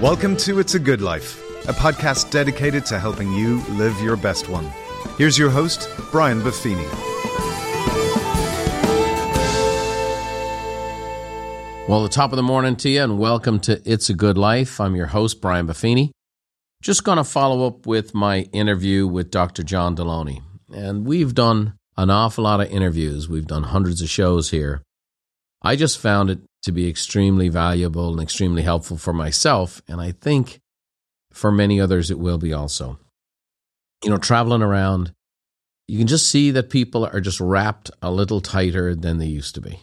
Welcome to It's a Good Life, a podcast dedicated to helping you live your best one. Here's your host, Brian Buffini. Well, the top of the morning to you, and welcome to It's a Good Life. I'm your host, Brian Buffini. Just going to follow up with my interview with Dr. John Delony. And we've done an awful lot of interviews, we've done hundreds of shows here. I just found it to be extremely valuable and extremely helpful for myself, and I think for many others it will be also. You know, traveling around, you can just see that people are just wrapped a little tighter than they used to be.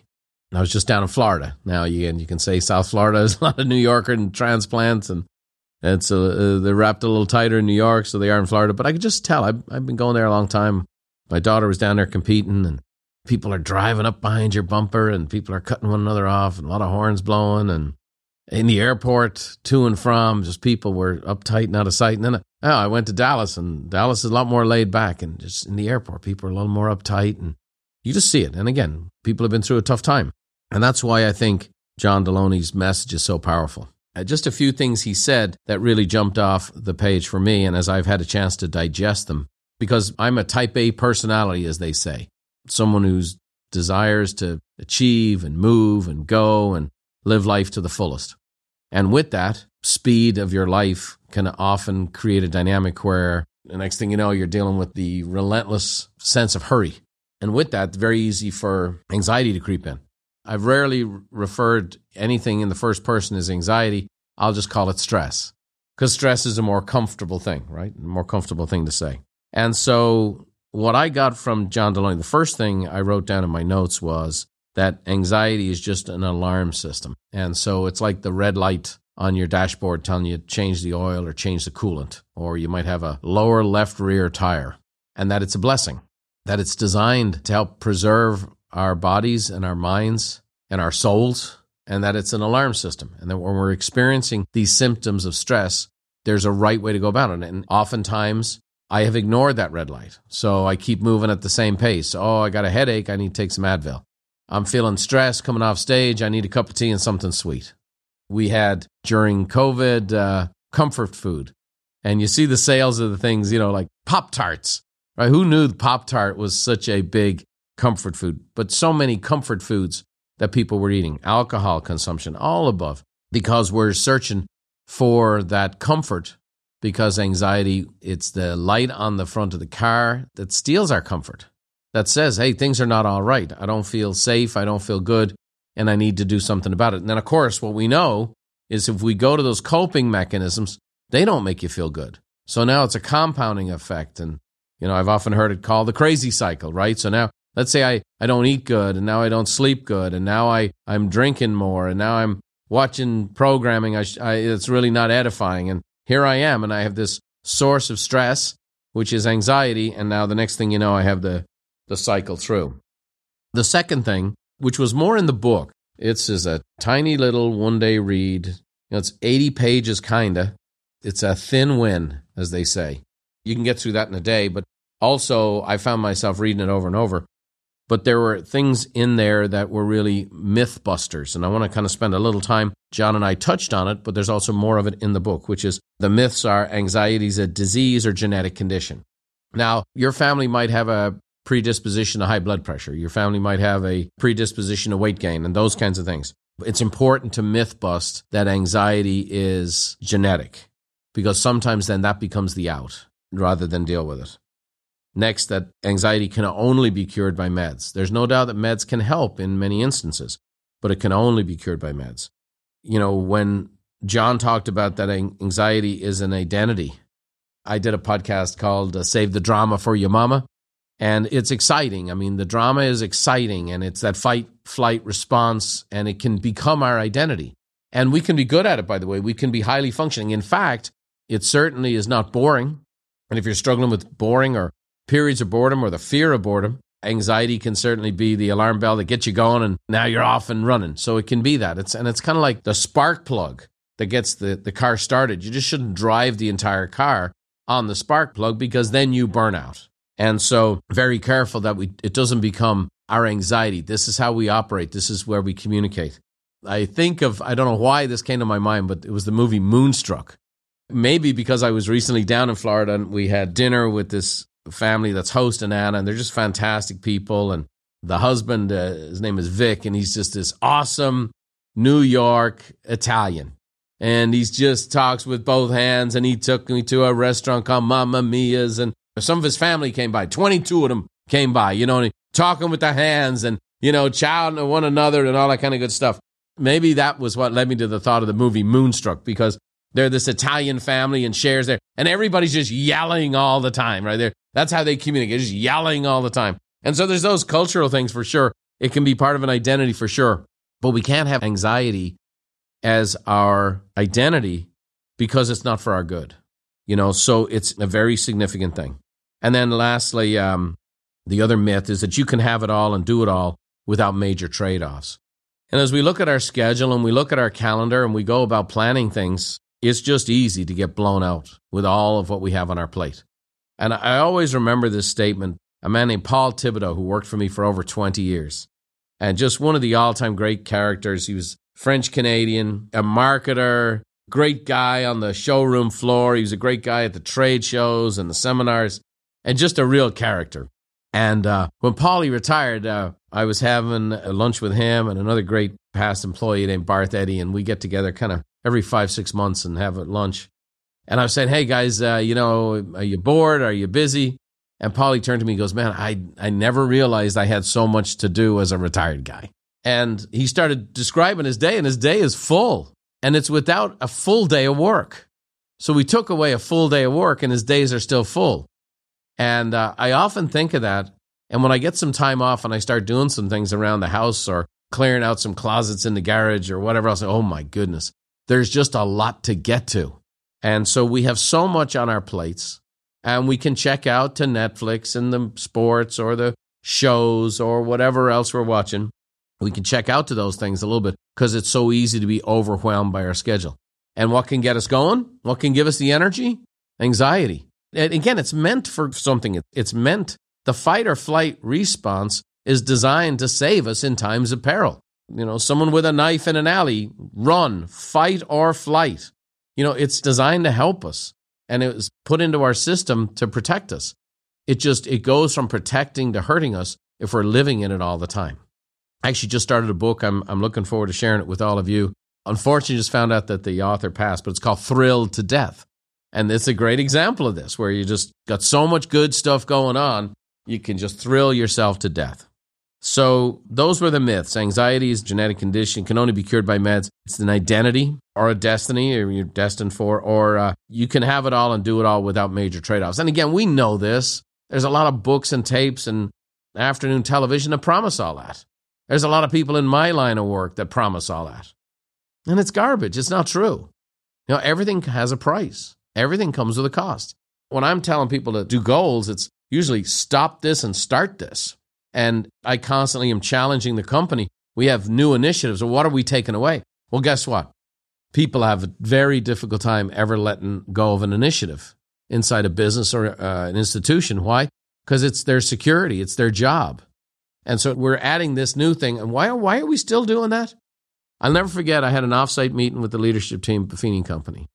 I was just down in Florida. Now, and you can say South Florida is a lot of New Yorker and transplants, and and so uh, they're wrapped a little tighter in New York, so they are in Florida. But I could just tell. I've, I've been going there a long time. My daughter was down there competing, and people are driving up behind your bumper and people are cutting one another off and a lot of horns blowing and in the airport to and from just people were uptight and out of sight. And then oh, i went to dallas and dallas is a lot more laid back and just in the airport people are a little more uptight and you just see it. And again people have been through a tough time. And that's why i think john delony's message is so powerful. Uh, just a few things he said that really jumped off the page for me and as i've had a chance to digest them because i'm a type a personality as they say someone who's desires to achieve and move and go and live life to the fullest. And with that, speed of your life can often create a dynamic where the next thing you know, you're dealing with the relentless sense of hurry. And with that, very easy for anxiety to creep in. I've rarely referred anything in the first person as anxiety. I'll just call it stress because stress is a more comfortable thing, right? A more comfortable thing to say. And so what I got from John Delony, the first thing I wrote down in my notes was that anxiety is just an alarm system. And so it's like the red light on your dashboard telling you to change the oil or change the coolant, or you might have a lower left rear tire, and that it's a blessing, that it's designed to help preserve our bodies and our minds and our souls, and that it's an alarm system. And that when we're experiencing these symptoms of stress, there's a right way to go about it. And oftentimes I have ignored that red light. So I keep moving at the same pace. Oh, I got a headache. I need to take some Advil. I'm feeling stressed coming off stage. I need a cup of tea and something sweet. We had during COVID uh, comfort food. And you see the sales of the things, you know, like Pop Tarts, right? Who knew Pop Tart was such a big comfort food? But so many comfort foods that people were eating, alcohol consumption, all above, because we're searching for that comfort because anxiety, it's the light on the front of the car that steals our comfort, that says, hey, things are not all right. I don't feel safe. I don't feel good. And I need to do something about it. And then, of course, what we know is if we go to those coping mechanisms, they don't make you feel good. So now it's a compounding effect. And, you know, I've often heard it called the crazy cycle, right? So now let's say I, I don't eat good and now I don't sleep good and now I, I'm drinking more and now I'm watching programming I, I, it's really not edifying. And here I am, and I have this source of stress, which is anxiety, and now the next thing you know, I have the, the cycle through. The second thing, which was more in the book, it's is a tiny little one day read. You know, it's 80 pages, kinda. It's a thin win, as they say. You can get through that in a day, but also I found myself reading it over and over but there were things in there that were really myth busters. And I want to kind of spend a little time. John and I touched on it, but there's also more of it in the book, which is the myths are anxiety is a disease or genetic condition. Now, your family might have a predisposition to high blood pressure. Your family might have a predisposition to weight gain and those kinds of things. It's important to myth bust that anxiety is genetic because sometimes then that becomes the out rather than deal with it. Next, that anxiety can only be cured by meds. There's no doubt that meds can help in many instances, but it can only be cured by meds. You know, when John talked about that anxiety is an identity, I did a podcast called uh, Save the Drama for Your Mama. And it's exciting. I mean, the drama is exciting and it's that fight flight response and it can become our identity. And we can be good at it, by the way. We can be highly functioning. In fact, it certainly is not boring. And if you're struggling with boring or periods of boredom or the fear of boredom. Anxiety can certainly be the alarm bell that gets you going and now you're off and running. So it can be that. It's and it's kind of like the spark plug that gets the, the car started. You just shouldn't drive the entire car on the spark plug because then you burn out. And so very careful that we it doesn't become our anxiety. This is how we operate. This is where we communicate. I think of, I don't know why this came to my mind, but it was the movie Moonstruck. Maybe because I was recently down in Florida and we had dinner with this family that's hosting Anna, and they're just fantastic people. And the husband, uh, his name is Vic, and he's just this awesome New York Italian. And he just talks with both hands. And he took me to a restaurant called Mamma Mia's, and some of his family came by. Twenty-two of them came by, you know, and talking with the hands and you know, chowing to one another and all that kind of good stuff. Maybe that was what led me to the thought of the movie Moonstruck because they're this Italian family and Cher's there, and everybody's just yelling all the time, right there. That's how they communicate, just yelling all the time. And so there's those cultural things for sure. It can be part of an identity for sure, but we can't have anxiety as our identity because it's not for our good, you know. So it's a very significant thing. And then lastly, um, the other myth is that you can have it all and do it all without major trade offs. And as we look at our schedule and we look at our calendar and we go about planning things, it's just easy to get blown out with all of what we have on our plate. And I always remember this statement a man named Paul Thibodeau, who worked for me for over 20 years, and just one of the all time great characters. He was French Canadian, a marketer, great guy on the showroom floor. He was a great guy at the trade shows and the seminars, and just a real character. And uh, when Paulie retired, uh, I was having lunch with him and another great past employee named Barth Eddy, and we get together kind of every five, six months and have lunch. And I was saying, hey guys, uh, you know, are you bored? Are you busy? And Paulie turned to me and goes, man, I, I never realized I had so much to do as a retired guy. And he started describing his day, and his day is full, and it's without a full day of work. So we took away a full day of work, and his days are still full. And uh, I often think of that. And when I get some time off and I start doing some things around the house or clearing out some closets in the garage or whatever else, oh my goodness, there's just a lot to get to. And so we have so much on our plates, and we can check out to Netflix and the sports or the shows or whatever else we're watching. We can check out to those things a little bit because it's so easy to be overwhelmed by our schedule. And what can get us going? What can give us the energy? Anxiety. And again, it's meant for something. It's meant, the fight or flight response is designed to save us in times of peril. You know, someone with a knife in an alley, run, fight or flight. You know, it's designed to help us and it was put into our system to protect us. It just, it goes from protecting to hurting us if we're living in it all the time. I actually just started a book. I'm, I'm looking forward to sharing it with all of you. Unfortunately, just found out that the author passed, but it's called Thrilled to Death. And it's a great example of this, where you just got so much good stuff going on, you can just thrill yourself to death. So, those were the myths. Anxiety is a genetic condition, can only be cured by meds. It's an identity or a destiny, or you're destined for, or uh, you can have it all and do it all without major trade offs. And again, we know this. There's a lot of books and tapes and afternoon television that promise all that. There's a lot of people in my line of work that promise all that. And it's garbage. It's not true. You know, everything has a price. Everything comes with a cost. When I'm telling people to do goals, it's usually stop this and start this. And I constantly am challenging the company. We have new initiatives. Well, what are we taking away? Well, guess what? People have a very difficult time ever letting go of an initiative inside a business or uh, an institution. Why? Because it's their security, it's their job. And so we're adding this new thing. And why, why are we still doing that? I'll never forget, I had an offsite meeting with the leadership team at Buffini Company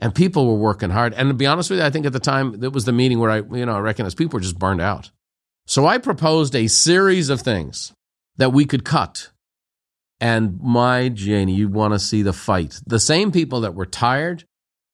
and people were working hard. And to be honest with you, I think at the time it was the meeting where I, you know, I recognized people were just burned out. So I proposed a series of things that we could cut. And my Janie, you want to see the fight. The same people that were tired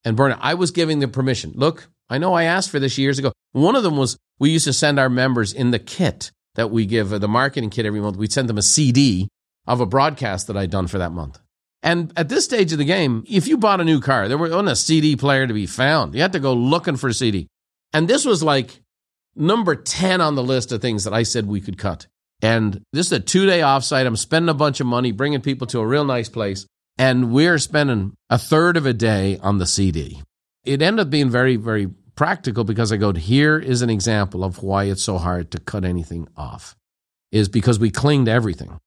and burned out. I was giving them permission. Look, I know I asked for this years ago. One of them was we used to send our members in the kit that we give, uh, the marketing kit every month. We'd send them a CD of a broadcast that I'd done for that month. And at this stage of the game, if you bought a new car, there wasn't a CD player to be found. You had to go looking for a CD. And this was like number 10 on the list of things that I said we could cut. And this is a two day offsite. I'm spending a bunch of money, bringing people to a real nice place. And we're spending a third of a day on the CD. It ended up being very, very practical because I go, here is an example of why it's so hard to cut anything off, is because we cling to everything.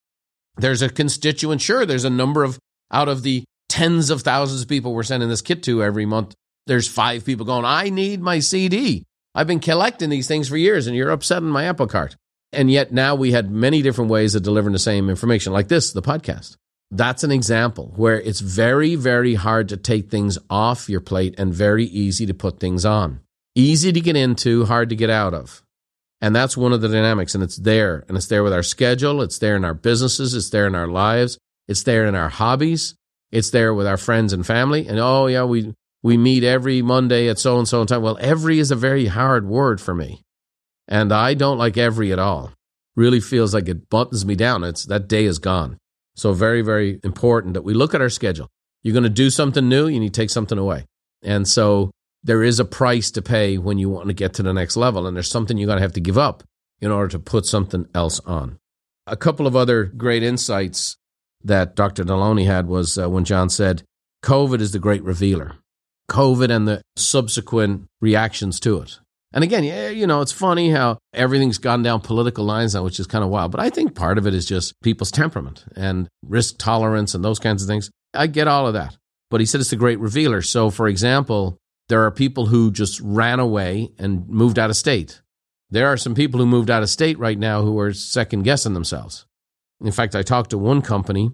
There's a constituent, sure, there's a number of out of the tens of thousands of people we're sending this kit to every month, there's five people going, I need my CD. I've been collecting these things for years and you're upsetting my apple cart. And yet now we had many different ways of delivering the same information, like this, the podcast. that's an example where it's very, very hard to take things off your plate and very easy to put things on. Easy to get into, hard to get out of. And that's one of the dynamics. And it's there. And it's there with our schedule. It's there in our businesses. It's there in our lives. It's there in our hobbies. It's there with our friends and family. And oh, yeah, we, we meet every Monday at so and so time. Well, every is a very hard word for me. And I don't like every at all. Really feels like it buttons me down. It's that day is gone. So, very, very important that we look at our schedule. You're going to do something new, you need to take something away. And so, there is a price to pay when you want to get to the next level. And there's something you're going to have to give up in order to put something else on. A couple of other great insights that Dr. Delony had was uh, when John said, COVID is the great revealer. COVID and the subsequent reactions to it. And again, yeah, you know, it's funny how everything's gone down political lines now, which is kind of wild. But I think part of it is just people's temperament and risk tolerance and those kinds of things. I get all of that. But he said it's the great revealer. So, for example, there are people who just ran away and moved out of state. There are some people who moved out of state right now who are second guessing themselves. In fact, I talked to one company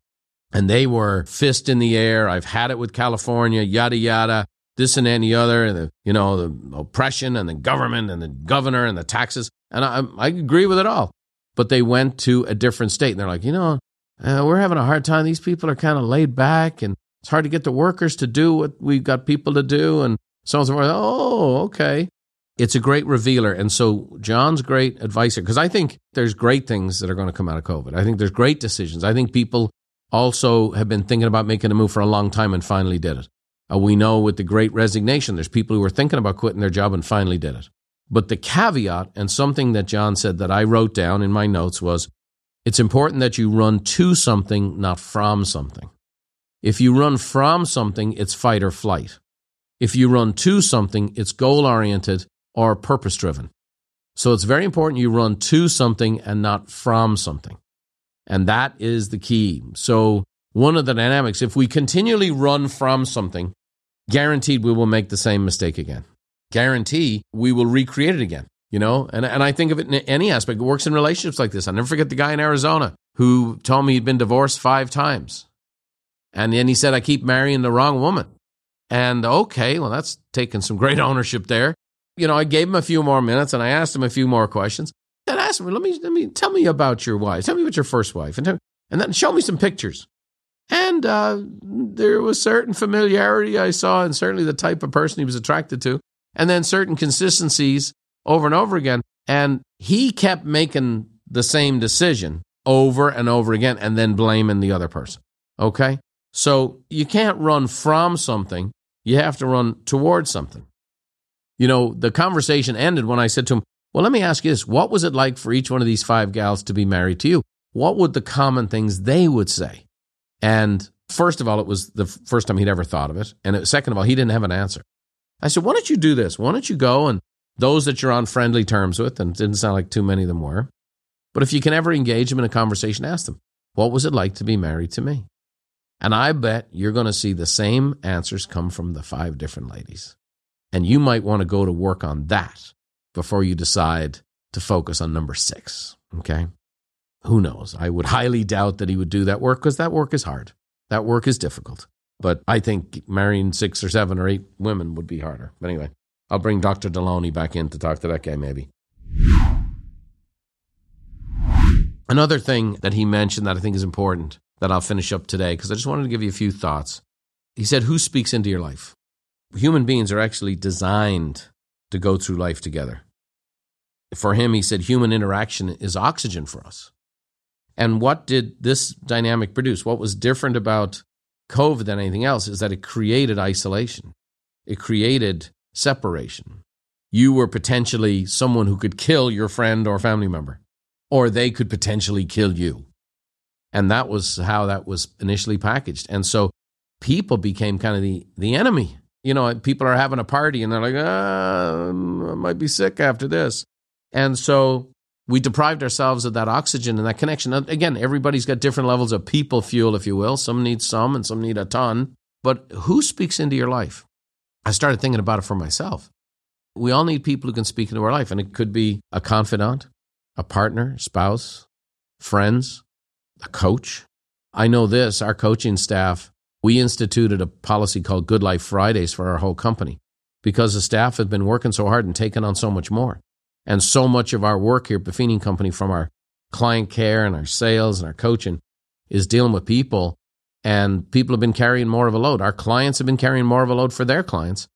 and they were fist in the air. I've had it with California, yada, yada this and any other, the, you know, the oppression and the government and the governor and the taxes. And I, I agree with it all. But they went to a different state and they're like, you know, uh, we're having a hard time. These people are kind of laid back and it's hard to get the workers to do what we've got people to do. And so on and so forth. Oh, okay. It's a great revealer. And so John's great advisor, because I think there's great things that are going to come out of COVID. I think there's great decisions. I think people also have been thinking about making a move for a long time and finally did it. Uh, we know with the great resignation, there's people who were thinking about quitting their job and finally did it. But the caveat, and something that John said that I wrote down in my notes was it's important that you run to something, not from something. If you run from something, it's fight or flight. If you run to something, it's goal oriented or purpose driven. So it's very important you run to something and not from something. And that is the key. So one of the dynamics. If we continually run from something, guaranteed we will make the same mistake again. Guarantee we will recreate it again. You know, and, and I think of it in any aspect. It works in relationships like this. I'll never forget the guy in Arizona who told me he'd been divorced five times. And then he said, I keep marrying the wrong woman. And okay, well, that's taking some great ownership there. You know, I gave him a few more minutes and I asked him a few more questions. Then asked him, let me, let me tell me about your wife. Tell me about your first wife. And, tell, and then show me some pictures. And uh, there was certain familiarity I saw, and certainly the type of person he was attracted to, and then certain consistencies over and over again. And he kept making the same decision over and over again and then blaming the other person. Okay? So you can't run from something, you have to run towards something. You know, the conversation ended when I said to him, Well, let me ask you this what was it like for each one of these five gals to be married to you? What would the common things they would say? And first of all, it was the first time he'd ever thought of it. And second of all, he didn't have an answer. I said, why don't you do this? Why don't you go and those that you're on friendly terms with, and it didn't sound like too many of them were, but if you can ever engage them in a conversation, ask them, what was it like to be married to me? And I bet you're going to see the same answers come from the five different ladies. And you might want to go to work on that before you decide to focus on number six. Okay who knows? I would highly doubt that he would do that work because that work is hard. That work is difficult. But I think marrying six or seven or eight women would be harder. But anyway, I'll bring Dr. Delony back in to talk to that guy maybe. Another thing that he mentioned that I think is important that I'll finish up today because I just wanted to give you a few thoughts. He said, Who speaks into your life? Human beings are actually designed to go through life together. For him, he said, human interaction is oxygen for us. And what did this dynamic produce? What was different about COVID than anything else is that it created isolation, it created separation. You were potentially someone who could kill your friend or family member, or they could potentially kill you. And that was how that was initially packaged. And so people became kind of the, the enemy. You know, people are having a party and they're like, ah, I might be sick after this. And so we deprived ourselves of that oxygen and that connection. Again, everybody's got different levels of people fuel, if you will. Some need some and some need a ton. But who speaks into your life? I started thinking about it for myself. We all need people who can speak into our life, and it could be a confidant, a partner, spouse, friends, a coach, I know this our coaching staff, we instituted a policy called Good Life Fridays for our whole company because the staff have been working so hard and taking on so much more. And so much of our work here at Buffini Company, from our client care and our sales and our coaching, is dealing with people. And people have been carrying more of a load. Our clients have been carrying more of a load for their clients.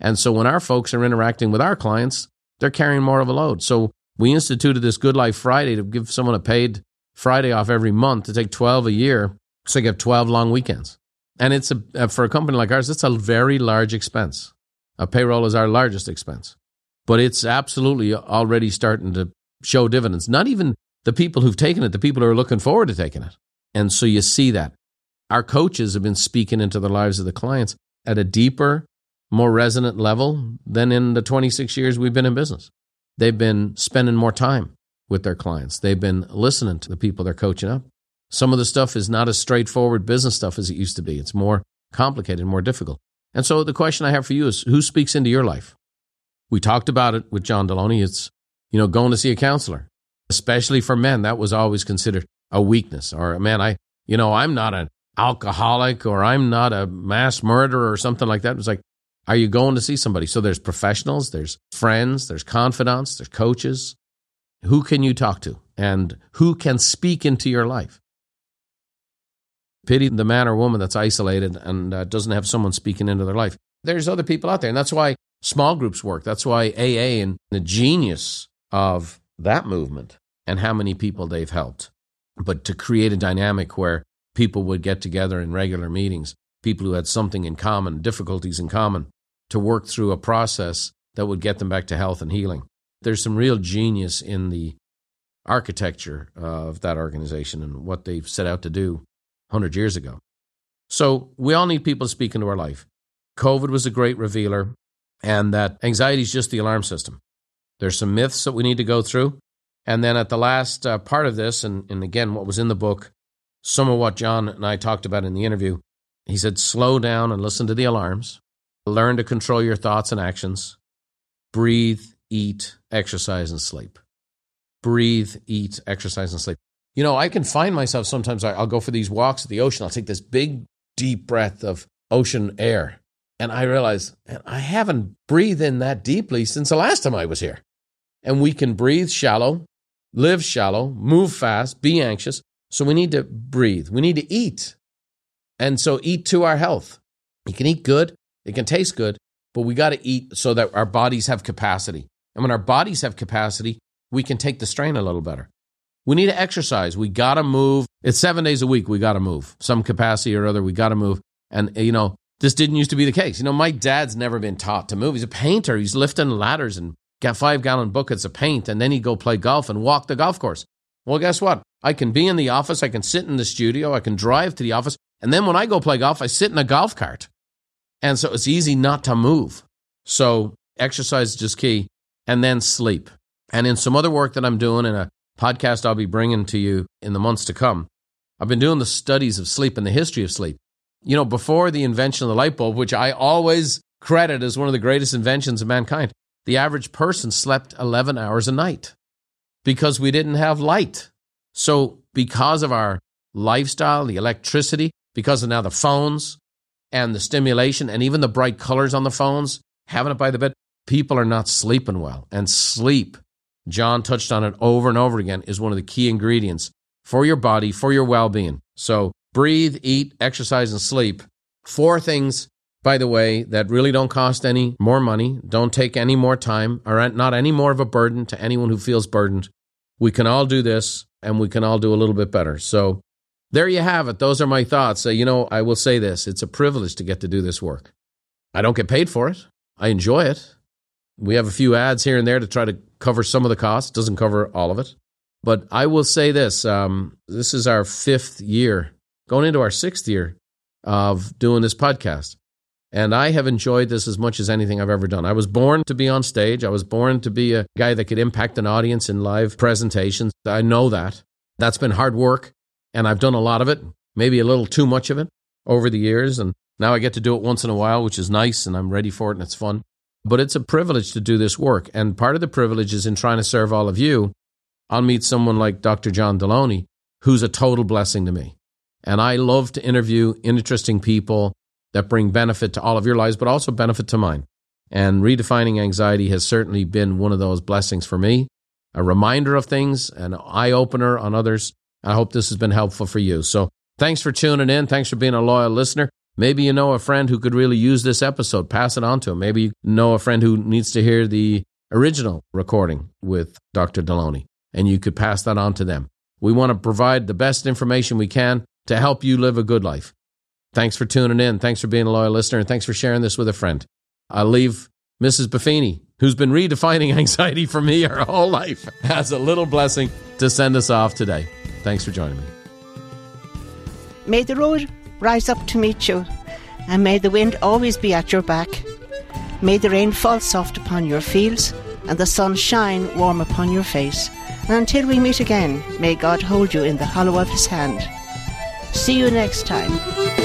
And so when our folks are interacting with our clients, they're carrying more of a load. So we instituted this Good Life Friday to give someone a paid Friday off every month to take 12 a year. So they have 12 long weekends. And it's a, uh, for a company like ours, it's a very large expense. A payroll is our largest expense, but it's absolutely already starting to show dividends. Not even the people who've taken it, the people who are looking forward to taking it. And so you see that. Our coaches have been speaking into the lives of the clients at a deeper, more resonant level than in the 26 years we've been in business. They've been spending more time with their clients. They've been listening to the people they're coaching up. Some of the stuff is not as straightforward business stuff as it used to be. It's more complicated, more difficult. And so the question I have for you is who speaks into your life? We talked about it with John Delony. It's, you know, going to see a counselor, especially for men. That was always considered a weakness or, man, I, you know, I'm not an alcoholic or I'm not a mass murderer or something like that. It was like, are you going to see somebody? So there's professionals, there's friends, there's confidants, there's coaches. Who can you talk to and who can speak into your life? Pity the man or woman that's isolated and uh, doesn't have someone speaking into their life. There's other people out there, and that's why small groups work. That's why AA and the genius of that movement and how many people they've helped. But to create a dynamic where people would get together in regular meetings, people who had something in common, difficulties in common, to work through a process that would get them back to health and healing. There's some real genius in the architecture of that organization and what they've set out to do 100 years ago. So we all need people to speak into our life. COVID was a great revealer, and that anxiety is just the alarm system. There's some myths that we need to go through. And then at the last uh, part of this, and, and again, what was in the book, some of what John and I talked about in the interview, he said, slow down and listen to the alarms, learn to control your thoughts and actions, breathe, eat, exercise, and sleep. Breathe, eat, exercise, and sleep. You know, I can find myself sometimes, I'll go for these walks at the ocean. I'll take this big, deep breath of ocean air. And I realize I haven't breathed in that deeply since the last time I was here. And we can breathe shallow, live shallow, move fast, be anxious. So we need to breathe. We need to eat. And so eat to our health. You can eat good, it can taste good, but we got to eat so that our bodies have capacity. And when our bodies have capacity, we can take the strain a little better. We need to exercise. We got to move. It's seven days a week. We got to move some capacity or other. We got to move. And, you know, this didn't used to be the case. You know, my dad's never been taught to move. He's a painter. He's lifting ladders and got five gallon buckets of paint. And then he'd go play golf and walk the golf course. Well, guess what? I can be in the office. I can sit in the studio. I can drive to the office. And then when I go play golf, I sit in a golf cart. And so it's easy not to move. So exercise is just key. And then sleep. And in some other work that I'm doing in a podcast I'll be bringing to you in the months to come, I've been doing the studies of sleep and the history of sleep. You know, before the invention of the light bulb, which I always credit as one of the greatest inventions of mankind, the average person slept 11 hours a night because we didn't have light. So, because of our lifestyle, the electricity, because of now the phones and the stimulation and even the bright colors on the phones, having it by the bed, people are not sleeping well. And sleep John touched on it over and over again, is one of the key ingredients for your body, for your well being. So breathe, eat, exercise, and sleep. Four things, by the way, that really don't cost any more money, don't take any more time, are not any more of a burden to anyone who feels burdened. We can all do this and we can all do a little bit better. So there you have it. Those are my thoughts. Uh, you know, I will say this it's a privilege to get to do this work. I don't get paid for it, I enjoy it. We have a few ads here and there to try to cover some of the costs, doesn't cover all of it. But I will say this um, this is our fifth year, going into our sixth year of doing this podcast. And I have enjoyed this as much as anything I've ever done. I was born to be on stage. I was born to be a guy that could impact an audience in live presentations. I know that. That's been hard work, and I've done a lot of it, maybe a little too much of it over the years. And now I get to do it once in a while, which is nice, and I'm ready for it, and it's fun. But it's a privilege to do this work. And part of the privilege is in trying to serve all of you. I'll meet someone like Dr. John Delony, who's a total blessing to me. And I love to interview interesting people that bring benefit to all of your lives, but also benefit to mine. And redefining anxiety has certainly been one of those blessings for me, a reminder of things, an eye opener on others. I hope this has been helpful for you. So thanks for tuning in. Thanks for being a loyal listener. Maybe you know a friend who could really use this episode. Pass it on to him. Maybe you know a friend who needs to hear the original recording with Dr. Delony, and you could pass that on to them. We want to provide the best information we can to help you live a good life. Thanks for tuning in. Thanks for being a loyal listener, and thanks for sharing this with a friend. I'll leave Mrs. Buffini, who's been redefining anxiety for me her whole life, as a little blessing to send us off today. Thanks for joining me. May the road rise up to meet you, and may the wind always be at your back. May the rain fall soft upon your fields, and the sun shine warm upon your face. And until we meet again, may God hold you in the hollow of his hand. See you next time.